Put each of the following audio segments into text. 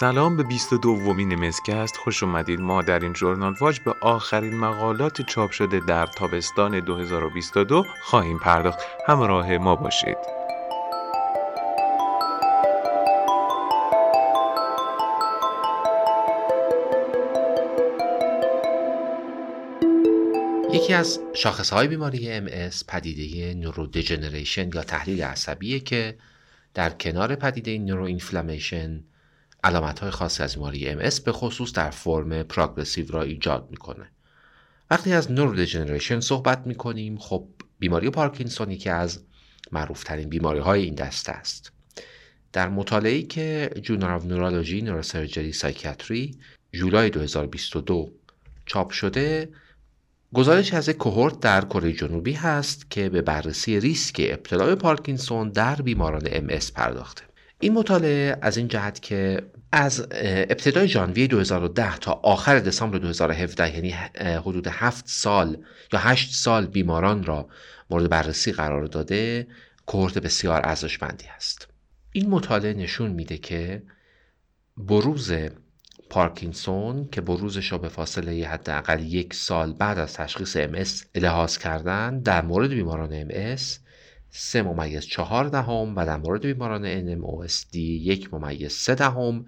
سلام به 22 ومین مسکست خوش اومدید. ما در این جورنال واج به آخرین مقالات چاپ شده در تابستان 2022 خواهیم پرداخت. همراه ما باشید. یکی از شاخصهای بیماری MS پدیده نورودجنریشن یا تحلیل عصبیه که در کنار پدیده neuroinflammation علامت های خاصی از بیماری MS به خصوص در فرم progressive را ایجاد می‌کنه. وقتی از neurodegeneration صحبت می‌کنیم خب بیماری پارکینسون یکی از معروفترین بیماری های این دسته است. در مطالعه‌ای که Journal of Neurology Neurosurgery Psychiatry July 2022 چاپ شده گزارش از یک cohort در کره جنوبی هست که به بررسی ریسک ابتلا به پارکینسون در بیماران M پرداخته. این مطالعه از این جهت که از ابتدای ژانویه 2010 تا آخر دسامبر 2017 یعنی حدود 7 سال یا 8 سال بیماران را مورد بررسی قرار داده کوهورت بسیار ارزشمندی است این مطالعه نشون میده که بروز پارکینسون که بروزش را به فاصله حداقل یک سال بعد از تشخیص MS لحاظ کردن در مورد بیماران MS سه ممیز چهار دهم و در مورد بیماران NMOSD یک ممیز سه دهم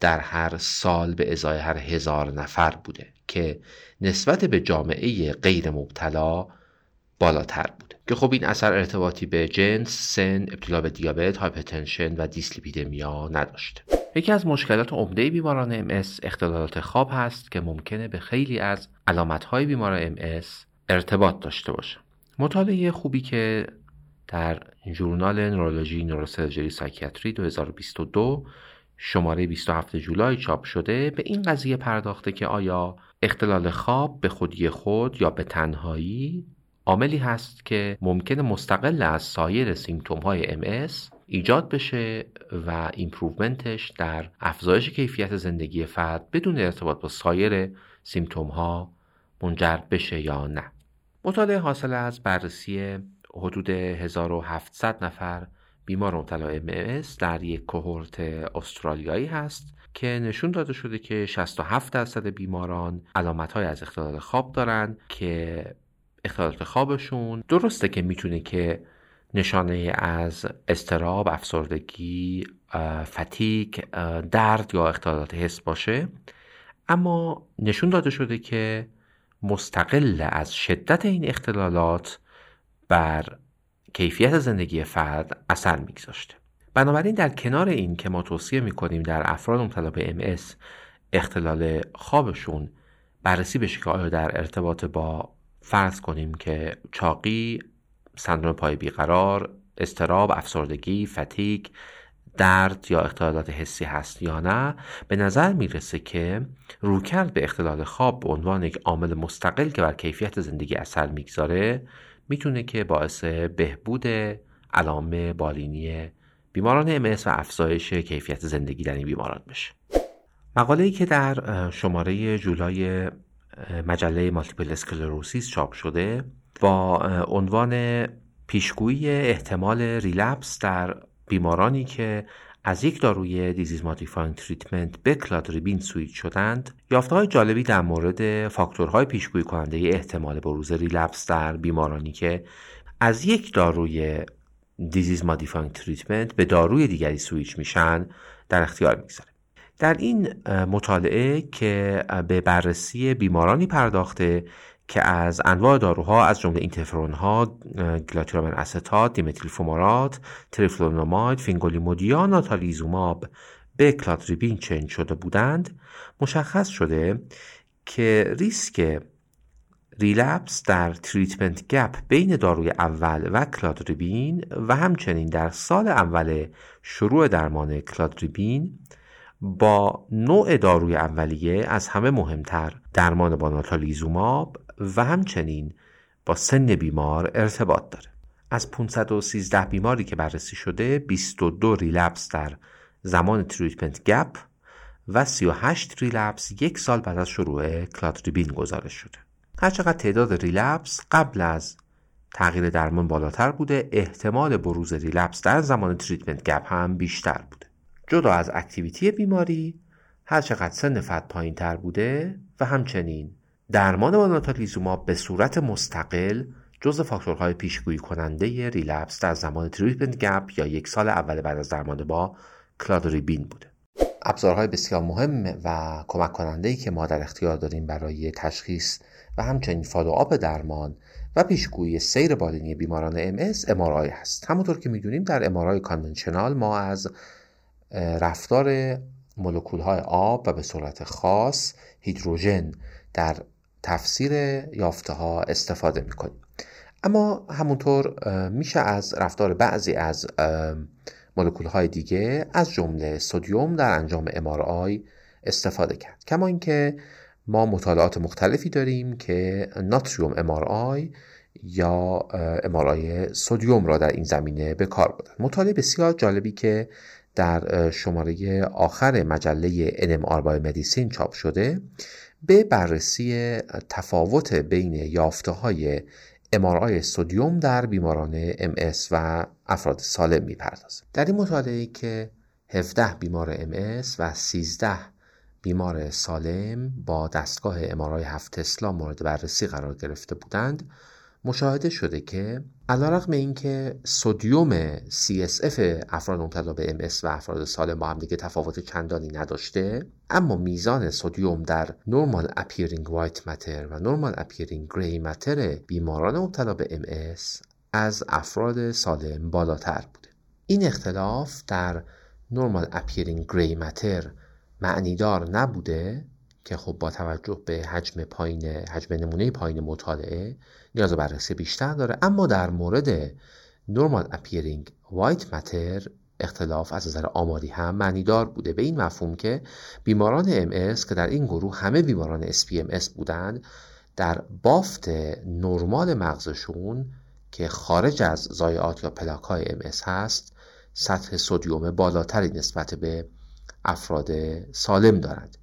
در هر سال به ازای هر هزار نفر بوده که نسبت به جامعه غیر مبتلا بالاتر بوده که خب این اثر ارتباطی به جنس، سن، ابتلا به دیابت، هایپرتنشن و دیسلیپیدمیا نداشته. یکی از مشکلات عمده بیماران MS اختلالات خواب هست که ممکنه به خیلی از علامتهای بیمار MS ارتباط داشته باشه. مطالعه خوبی که در ژورنال Neurology Neurosurgery Psychiatry 2022 شماره 27 جولای چاپ شده به این قضیه پرداخته که آیا اختلال خواب به خودی خود یا به تنهایی عاملی هست که ممکن مستقل از سایر symptom های MS ایجاد بشه و improvement ش در افزایش کیفیت زندگی فرد بدون ارتباط با سایر سیمتوم ها منجر بشه یا نه. مطالعه حاصل از بررسی حدود 1700 نفر بیمار مبتلا MS در یک کوهورت استرالیایی هست که نشون داده شده که 67 درصد بیماران علامت های از اختلال خواب دارند که اختلالات خوابشون درسته که می‌تونه که نشانه از استراب، افسردگی، فتیک، درد یا اختلالات حس باشه. اما نشون داده شده که مستقل از شدت این اختلالات بر کیفیت زندگی فرد اثر میگذاشته بنابراین در کنار این که ما توصیه می‌کنیم در افراد مبتلا به MS اختلال خوابشون بررسی بشه که آیا در ارتباط با فرض کنیم که چاقی سندروم پای بیقرار استراب افسردگی فتیک درد یا اختلالات حسی هست یا نه به نظر می‌رسه که روکرد به اختلال خواب به عنوان یک عامل مستقل که بر کیفیت زندگی اثر می‌گذاره می‌تونه که باعث بهبود علامه بالینی بیماران MS و افزایش کیفیت زندگی در این بیماران بشه. مقاله ای که در شماره جولای مجله مالتیپل اسکلروسیس چاپ شده با عنوان پیشگویی احتمال relapse در بیمارانی که از یک داروی disease modifying treatment به cladribine switch شدند یافته های جالبی در مورد فاکتورهای پیشگویی کننده احتمال بروز relapse در بیمارانی که از یک داروی disease modifying treatment به داروی دیگری سویچ میشن در اختیار می‌گذاره. در این مطالعه که به بررسی بیمارانی پرداخته که از انواع داروها از جمله اینترفرون ها glatiramer acetate dimethyl fumarate teriflunomide fingolimod یا natalizumab به cladribine change شده بودند. مشخص شده که ریسک relapse در treatment gap بین داروی اول و cladribine و همچنین در سال اول شروع درمان cladribine با نوع داروی اولیه از همه مهمتر درمان با natalizumab و همچنین با سن بیمار ارتباط داره. از 513 بیماری که بررسی شده 22 relapse در زمان treatment gap و 38 relapse یک سال بعد از شروع cladribine گزارش شده. هرچقدر تعداد relapse قبل از تغییر درمان بالاتر بوده احتمال بروز relapse در زمان treatment gap هم بیشتر بوده. جدا از activity بیماری هرچقدر سن فرد پایین تر بوده و همچنین درمان با natalizumab به صورت مستقل جز فاکتورهای پیشگویی کننده relapse در زمان treatment gap یا یک سال اول بعد از درمان با cladribine بوده. ابزارهای بسیار مهم و کمک کننده ای که ما در اختیار داریم برای تشخیص و همچنین follow-up درمان و پیشگویی سیر بالینی بیماران MS MRI هست. همونطور که می‌دونیم در MRI conventional ما از رفتار مولکول های آب و به صورت خاص هیدروژن در تفسیر یافته ها استفاده می‌کنیم. اما همونطور میشه از رفتار بعضی از مولکول های دیگه از جمله سودیوم در انجام MRI استفاده کرد. کما اینکه ما مطالعات مختلفی داریم که ناتریوم MRI یا MRI سودیوم را در این زمینه به کار بردن. مطالعه بسیار جالبی که در شماره آخر مجله NMR Biomedicine چاپ شده به بررسی تفاوت بین یافته های MRI سودیوم در بیماران MS و افراد سالم می‌پردازه. در این مطالعه که 17 بیمار MS و 13 بیمار سالم با دستگاه MRI 7 تسلا مورد بررسی قرار گرفته بودند مشاهده شده که علیرغم اینکه سودیوم CSF افراد مبتلا به MS و افراد سالم با هم دیگه تفاوت چندانی نداشته اما میزان سودیوم در normal appearing white matter و normal appearing gray matter بیماران مبتلا به MS از افراد سالم بالاتر بوده. این اختلاف در normal appearing gray matter معنیدار نبوده. که خب با توجه به حجم پایین حجم نمونه پایین مطالعه نیاز به بررسی بیشتر داره. اما در مورد normal appearing white matter اختلاف از نظر آماری هم معنیدار بوده. به این مفهوم که بیماران MS که در این گروه همه بیماران SPMS بودند در بافت نرمال مغزشون که خارج از زایعات یا پلاک های MS هست سطح سودیوم بالاتری نسبت به افراد سالم دارند.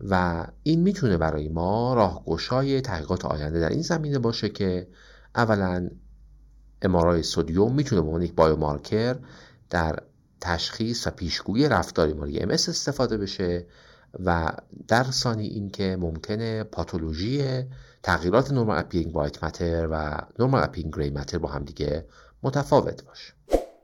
و این می‌تونه برای ما راهگشای تحقیقات آینده در این زمینه باشه که اولا MRI sodium می‌تونه به عنوان یک biomarker در تشخیص و پیشگویی رفتار بیماری MS استفاده بشه و در ثانی این که ممکنه پاتولوژی تغییرات normal appearing white matter و normal appearing gray matter با هم دیگه متفاوت باشه.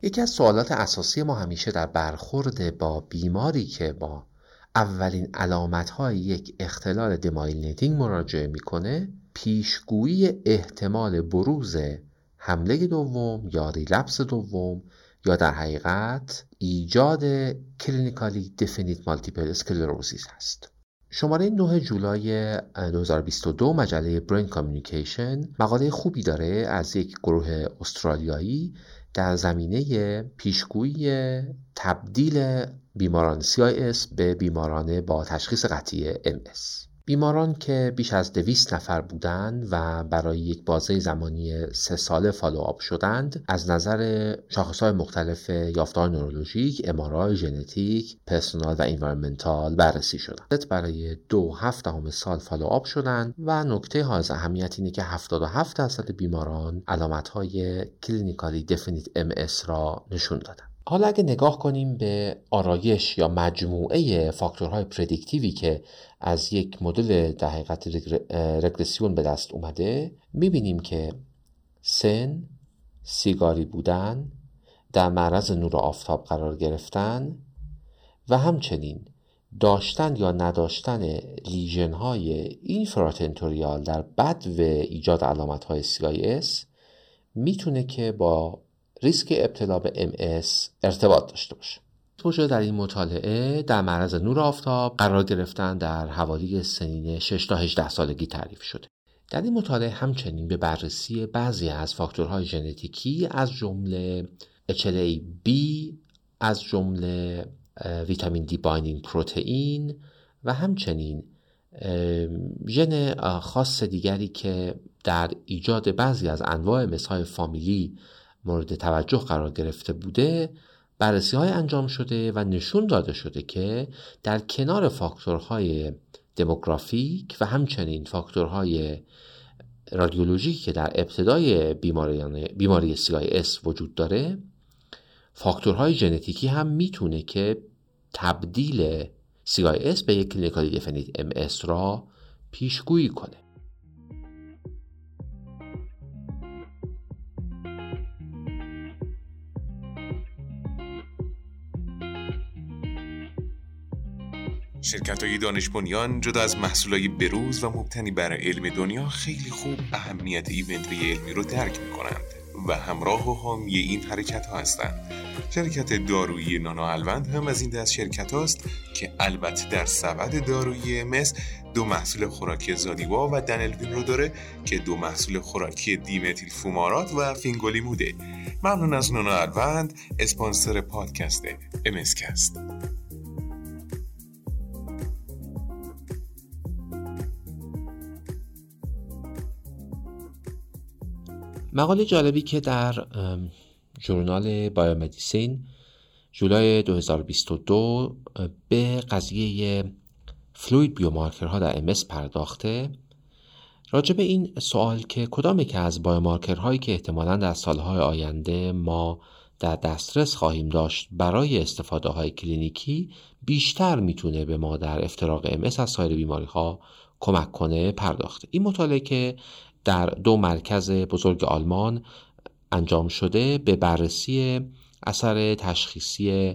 یکی از سوالات اساسی ما همیشه در برخورد با بیماری که با اولین علامت های یک اختلال demyelinating مراجعه می‌کنه پیشگویی احتمال بروز حمله دوم یا relapse دوم یا در حقیقت ایجاد clinically definite multiple sclerosis هست. شماره 9 جولای 2022 مجله Brain Communication مقاله خوبی داره از یک گروه استرالیایی در زمینه پیشگویی تبدیل بیماران CIS به بیماران با تشخیص قطعی MS بیماران که بیش از دویست نفر بودند و برای یک بازه زمانی سه ساله follow-up شدند از نظر شاخصهای مختلف یافته‌های نورولوژیک، MRI، ژنتیک، personal و environmental بررسی شدند. برای دو هفته سال follow-up شدند و نکته ها از اهمیت اینه که 77 درصد بیماران علامتهای clinically definite MS را نشون دادند. حالا اگه نگاه کنیم به آرایش یا مجموعه فاکتورهای predictive ی که از یک مدل در حقیقت regression به دست اومده می‌بینیم که سن، سیگاری بودن، در معرض نور آفتاب قرار گرفتن و همچنین داشتن یا نداشتن لیژن های اینفراتنتوریال در بد و ایجاد علامت های CIS می‌تونه که با ریسک ابتلا به MS ارتباط داشته باشه. توجه در این مطالعه در معرض نور آفتاب قرار گرفتن در حوالی سنین 6 تا 18 سالگی تعریف شده. در این مطالعه همچنین به بررسی بعضی از فاکتورهای ژنتیکی از جمله HLA-B از جمله ویتامین دی باینینگ پروتئین و همچنین ژن خاص دیگری که در ایجاد بعضی از انواع مسهای فامیلی مورد توجه قرار گرفته بوده بررسی های انجام شده و نشون داده شده که در کنار فاکتورهای دموگرافیک و همچنین فاکتورهای رادیولوژیک که در ابتدای بیماری CIS وجود داره فاکتورهای ژنتیکی هم می‌تونه که تبدیل CIS به یک clinically definite MS را پیشگویی کنه. شرکت های دانش بنیان جدا از محصولای بروز و مبتنی بر علم دنیا خیلی خوب اهمیت event علمی رو درک می‌کنند و همراه و حامی این حرکت ها هستند. شرکت دارویی نانا الوند هم از این دست شرکت هاست که البته در سبد دارویی امس دو محصول خوراکی زادیوا و دنلوین رو داره که دو محصول خوراکی دیمتیل فومارات و فینگولیموده ممنون از نانا الوند اسپانسر پادکست امسکست مقاله جالبی که در ژورنال Biomedicine July 2022 به قضیه fluid biomarker ها در MS پرداخته راجع به این سوال که کدام که از biomarker هایی که احتمالا در سالهای آینده ما در دسترس خواهیم داشت برای استفاده های کلینیکی بیشتر می‌تونه به ما در افتراق MS از سایر بیماری ها کمک کنه پرداخته. این مطالعه که در دو مرکز بزرگ آلمان انجام شده به بررسی اثر تشخیصی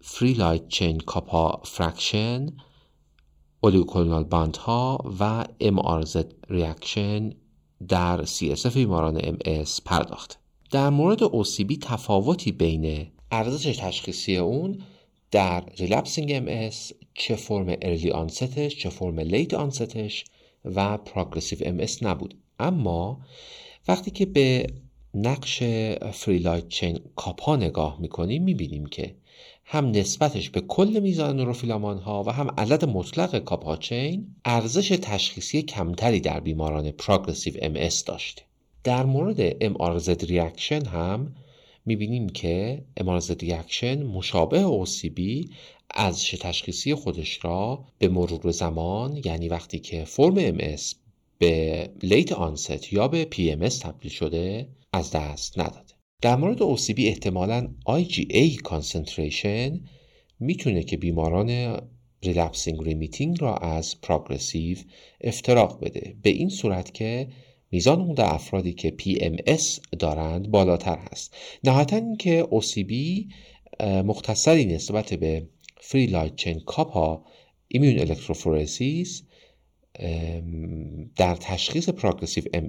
free light chain kappa fraction oligoclonal band ها و MRZ reaction در CSF بیماران MS پرداخت. در مورد OCB تفاوتی بین ارزش تشخیصی اون در relapsing MS چه فرم early onset ش چه فرم late onset ش و progressive MS نبود. اما وقتی که به نقش free light chain kappa نگاه می‌کنیم می‌بینیم که هم نسبتش به کل میزان نوروفیلامان ها و هم عدد مطلق kappa chain ارزش تشخیصی کمتری در بیماران progressive MS داشته. در مورد MRZ reaction هم می‌بینیم که MRZ reaction مشابه OCB ارزش تشخیصی خودش را به مرور زمان یعنی وقتی که فرم MS به late onset یا به PMS تبدیل شده از دست نداده. در مورد OCB احتمالا IgA concentration می‌تونه که بیماران relapsing remitting را از progressive افتراق بده. به این صورت که میزان در افرادی که PMS دارند بالاتر هست. نهایتا اینکه OCB مختصری نسبت به free light chain kappa immune electrophoresis در تشخیص progressive MS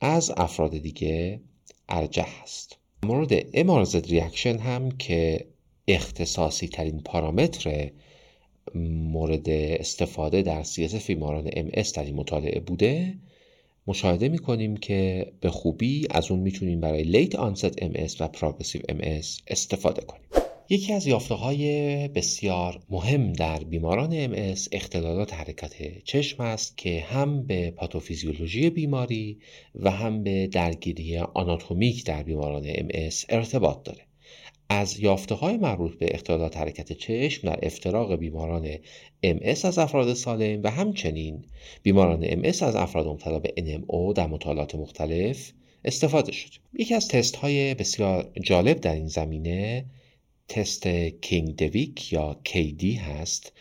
از افراد دیگه ارجح است مورد MRZ reaction هم که اختصاصی ترین پارامتر مورد استفاده در CSF بیماران MS در این مطالعه بوده مشاهده می کنیم که به خوبی از اون می‌تونیم برای لیت آنست ام و پروگرسیو ام استفاده کنیم. یکی از یافته های بسیار مهم در بیماران MS اختلالات حرکت چشم است که هم به پاتوفیزیولوژی بیماری و هم به درگیری آناتومیک در بیماران MS ارتباط داره. از یافته های مربوط به اختلالات حرکت چشم در افتراق بیماران MS از افراد سالم و همچنین بیماران MS از افراد مبتلا به NMO در مطالعات مختلف استفاده شد. یکی از تست های بسیار جالب در این زمینه تست King-Devick یا KD هست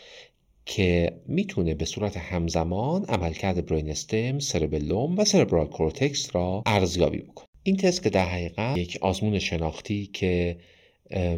که می‌تونه به صورت همزمان عملکرد brain stem، cerebellum و cerebral cortex را ارزیابی بکنه. این تست که در حقیقت یک آزمون شناختی که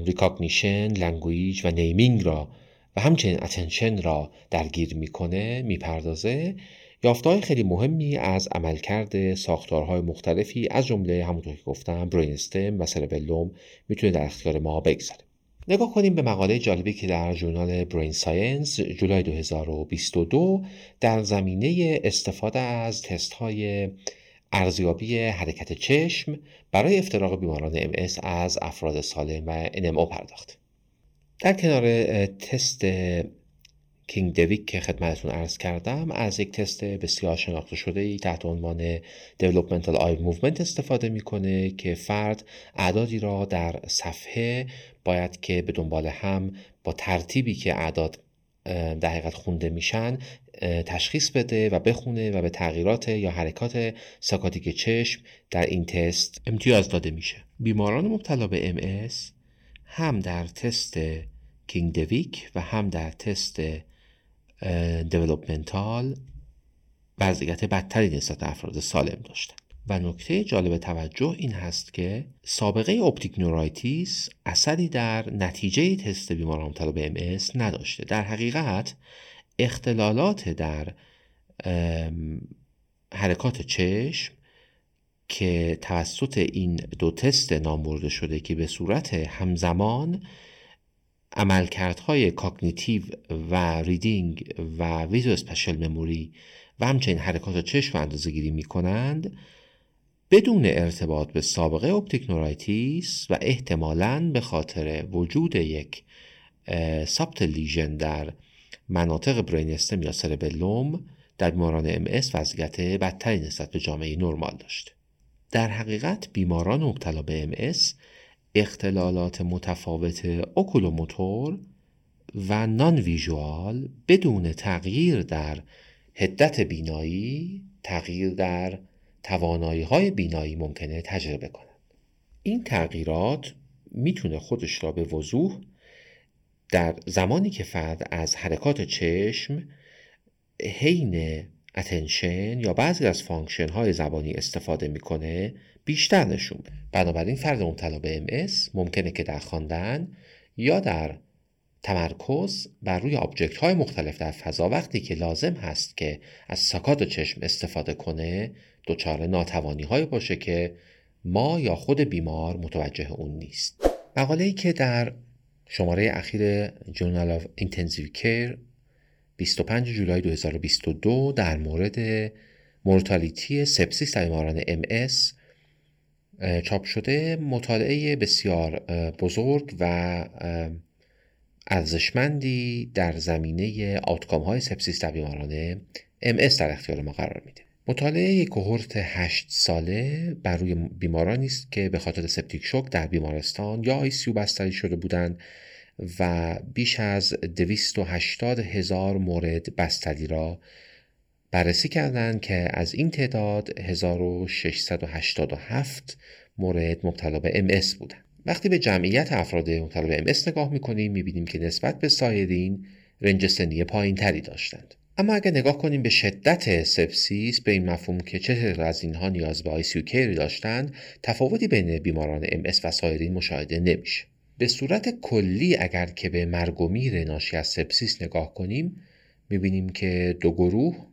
recognition، language و naming را و همچنین attention را درگیر می‌کنه می‌پردازه یافته‌های خیلی مهمی از عملکرد ساختارهای مختلفی از جمله همونطور که گفتم brain stem و cerebellum می‌تونه در اختیار ما بگذاره نگاه کنیم به مقاله جالبی که در ژورنال Brain Science جولای 2022 در زمینه استفاده از تست های ارزیابی حرکت چشم برای افتراق بیماران ام از افراد سالم و NMO پرداخت. در کنار تست کینگ دویک که خدمتتون ارز کردم از یک تست بسیار شناخته شده ای تحت عنوان Developmental Eye Movement استفاده می‌کنه که فرد اعدادی را در صفحه باید که به دنبال هم با ترتیبی که اعداد در حقیقت خونده میشن تشخیص بده و بخونه و به تغییرات یا حرکات saccadic چشم در این تست امتیاز داده میشه. بیماران مبتلا به MS هم در تست King-Devick و هم در تست developmental وضعیت بدتری نسبت افراد سالم داشتند و نکته جالب توجه این هست که سابقه optic neuritis اثری در نتیجه تست بیماران مبتلا به MS نداشته. در حقیقت اختلالات در حرکات چشم که توسط این دو تست نام برده شده که به صورت همزمان عملکردهای cognitive و reading و visuospatial memory و همچنین حرکات چشم رو اندازه می کنند بدون ارتباط به سابقه optic neuritis و احتمالاً به خاطر وجود یک subtle lesion در مناطق brain stem یا cerebellum در بیماران MS وضعیت بدتری نسبت به جامعه نرمال داشته در حقیقت بیماران مبتلا به MS اختلالات متفاوت oculomotor و non visual بدون تغییر در حدت بینایی تغییر در توانایی های بینایی ممکنه تجربه کنند. این تغییرات می‌تونه خودش را به وضوح در زمانی که فرد از حرکات چشم حین attention یا بعضی از function های زبانی استفاده می‌کنه بیشتر نشون بنابراین فرد مبتلا به MS ممکنه که در خواندن یا در تمرکز بر روی object های مختلف در فضا وقتی که لازم هست که از saccade چشم استفاده کنه دچار ناتوانی های باشه که ما یا خود بیمار متوجه اون نیست. مقاله ای که در شماره اخیر Journal of Intensive Care 25 جولای 2022 در مورد mortality sepsis در بیماران MS چاپ شده. مطالعه بسیار بزرگ و ارزشمندی در زمینه outcome های sepsis در بیماران MS در اختیار ما قرار میده. مطالعه یک cohort 8 ساله بر روی بیمارانی است که به خاطر septic shock در بیمارستان یا ICU بستری شده بودند و بیش از 280 هزار مورد بستری را بررسی کردند که از این تعداد 1687 مورد مبتلا به MS بودند. وقتی به جمعیت افراد مبتلا به MS نگاه می‌کنیم می‌بینیم که نسبت به سایرین range سنی پایین تری داشتند. اما اگر نگاه کنیم به شدت sepsis به این مفهوم که چه از اینها نیاز به آیسیو کیری داشتند تفاوتی بین بیماران MS و سایرین مشاهده نمیشه. به صورت کلی اگر که به مرگ و میر ناشی از sepsis نگاه کنیم می‌بینیم که دو گروه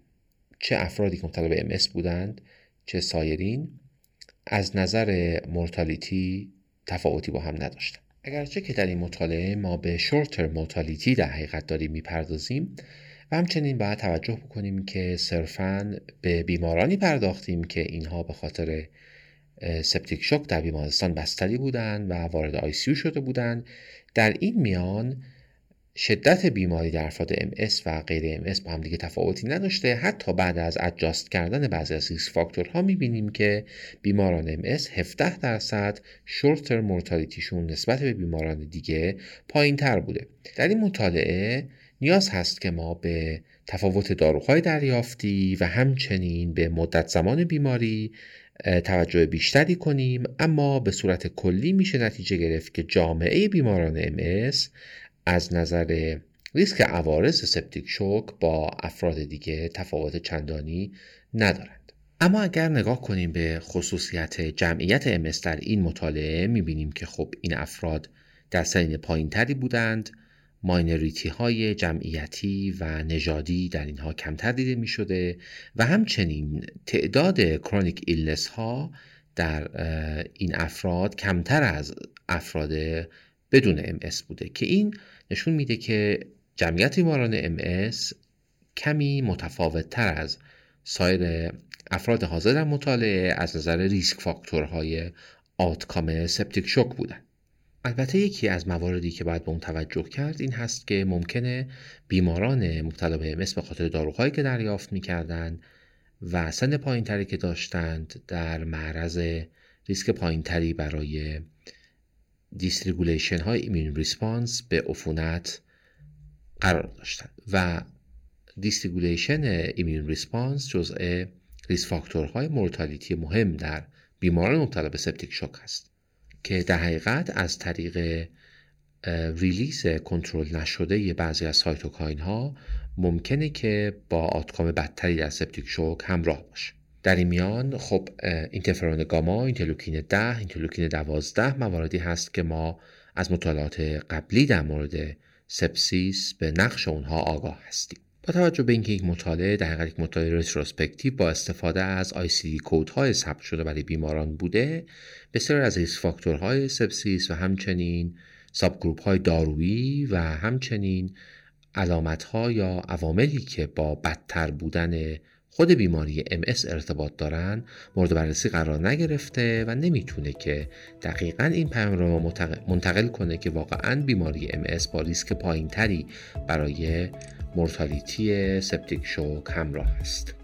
چه افرادی که مبتلا به MS بودند چه سایرین از نظر mortality تفاوتی با هم نداشتند. اگرچه که در این مطالعه ما به short-term mortality در حقیقت داریم می‌پردازیم و همچنین باید توجه بکنیم که صرفا به بیمارانی پرداختیم که اینها به خاطر septic shock در بیمارستان بستری بودند و وارد ICU شده بودند در این میان شدت بیماری در افراد ام و غیر ام با هم دیگه تفاوتی نداشته. حتی بعد از adjust کردن بعضی از risk factor ها می‌بینیم که بیماران MS 17 درصد short-term mortality شون نسبت به بیماران دیگه پایین تر بوده. در این مطالعه نیاز هست که ما به تفاوت داروهای دریافتی و همچنین به مدت زمان بیماری توجه بیشتری کنیم اما به صورت کلی میشه نتیجه گرفت که جامعه بیماران ام از نظر ریسک عوارض سپتیک شوک با افراد دیگه تفاوت چندانی ندارند. اما اگر نگاه کنیم به خصوصیت جمعیت ام در این مطالعه می‌بینیم که خب این افراد در سنین پایینتری بودند. minority های جمعیتی و نژادی در اینها کمتر دیده می شده و همچنین تعداد chronic illness ها در این افراد کمتر از افراد بدون MS بوده که این نشون میده که جمعیت بیماران MS کمی متفاوت تر از سایر افراد حاضر در مطالعه از نظر risk factor های outcome septic shock بودن. البته یکی از مواردی که باید به اون توجه کرد این هست که ممکنه بیماران مبتلا به به خاطر داروهایی که دریافت می‌کردند و سن پایینتری که داشتند در معرض ریسک پایینتری برای dysregulation های immune response به عفونت قرار داشتند. و dysregulation immune response جزء risk factor های mortality مهم در بیماران مبتلا به septic shock است که در حقیقت از طریق release کنترل نشده بعضی از cytokine ها ممکنه که با outcome بدتری در septic shock همراه باشه در این میان خب اینترفرون گاما، اینترلوکین 10، اینترلوکین 12 مواردی هست که ما از مطالعات قبلی در مورد sepsis به نقش اونها آگاه هستیم. با توجه به اینکه یک مطالعه در حقیقت یک مطالعه retrospective با استفاده از ICD code های ثبت شده برای بیماران بوده بسیار از risk factor های sepsis و همچنین subgroup های دارویی و همچنین علامت ها یا عواملی که با بدتر بودن خود بیماری MS ارتباط دارن مورد بررسی قرار نگرفته و نمی‌تونه که دقیقا این پیام رو منتقل کنه که واقعا بیماری MS با ریسک پایینتری برای mortality septic shock همراه است.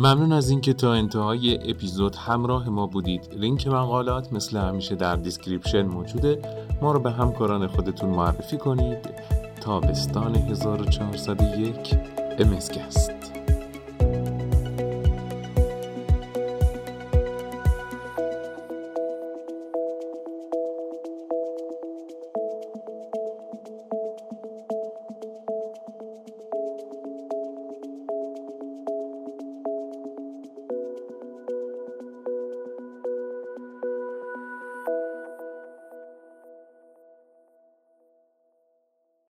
ممنون از اینکه تا انتهای اپیزود همراه ما بودید. لینک مقالات مثل همیشه در description موجوده. ما رو به همکاران خودتون معرفی کنید. تابستان 1401 امسکست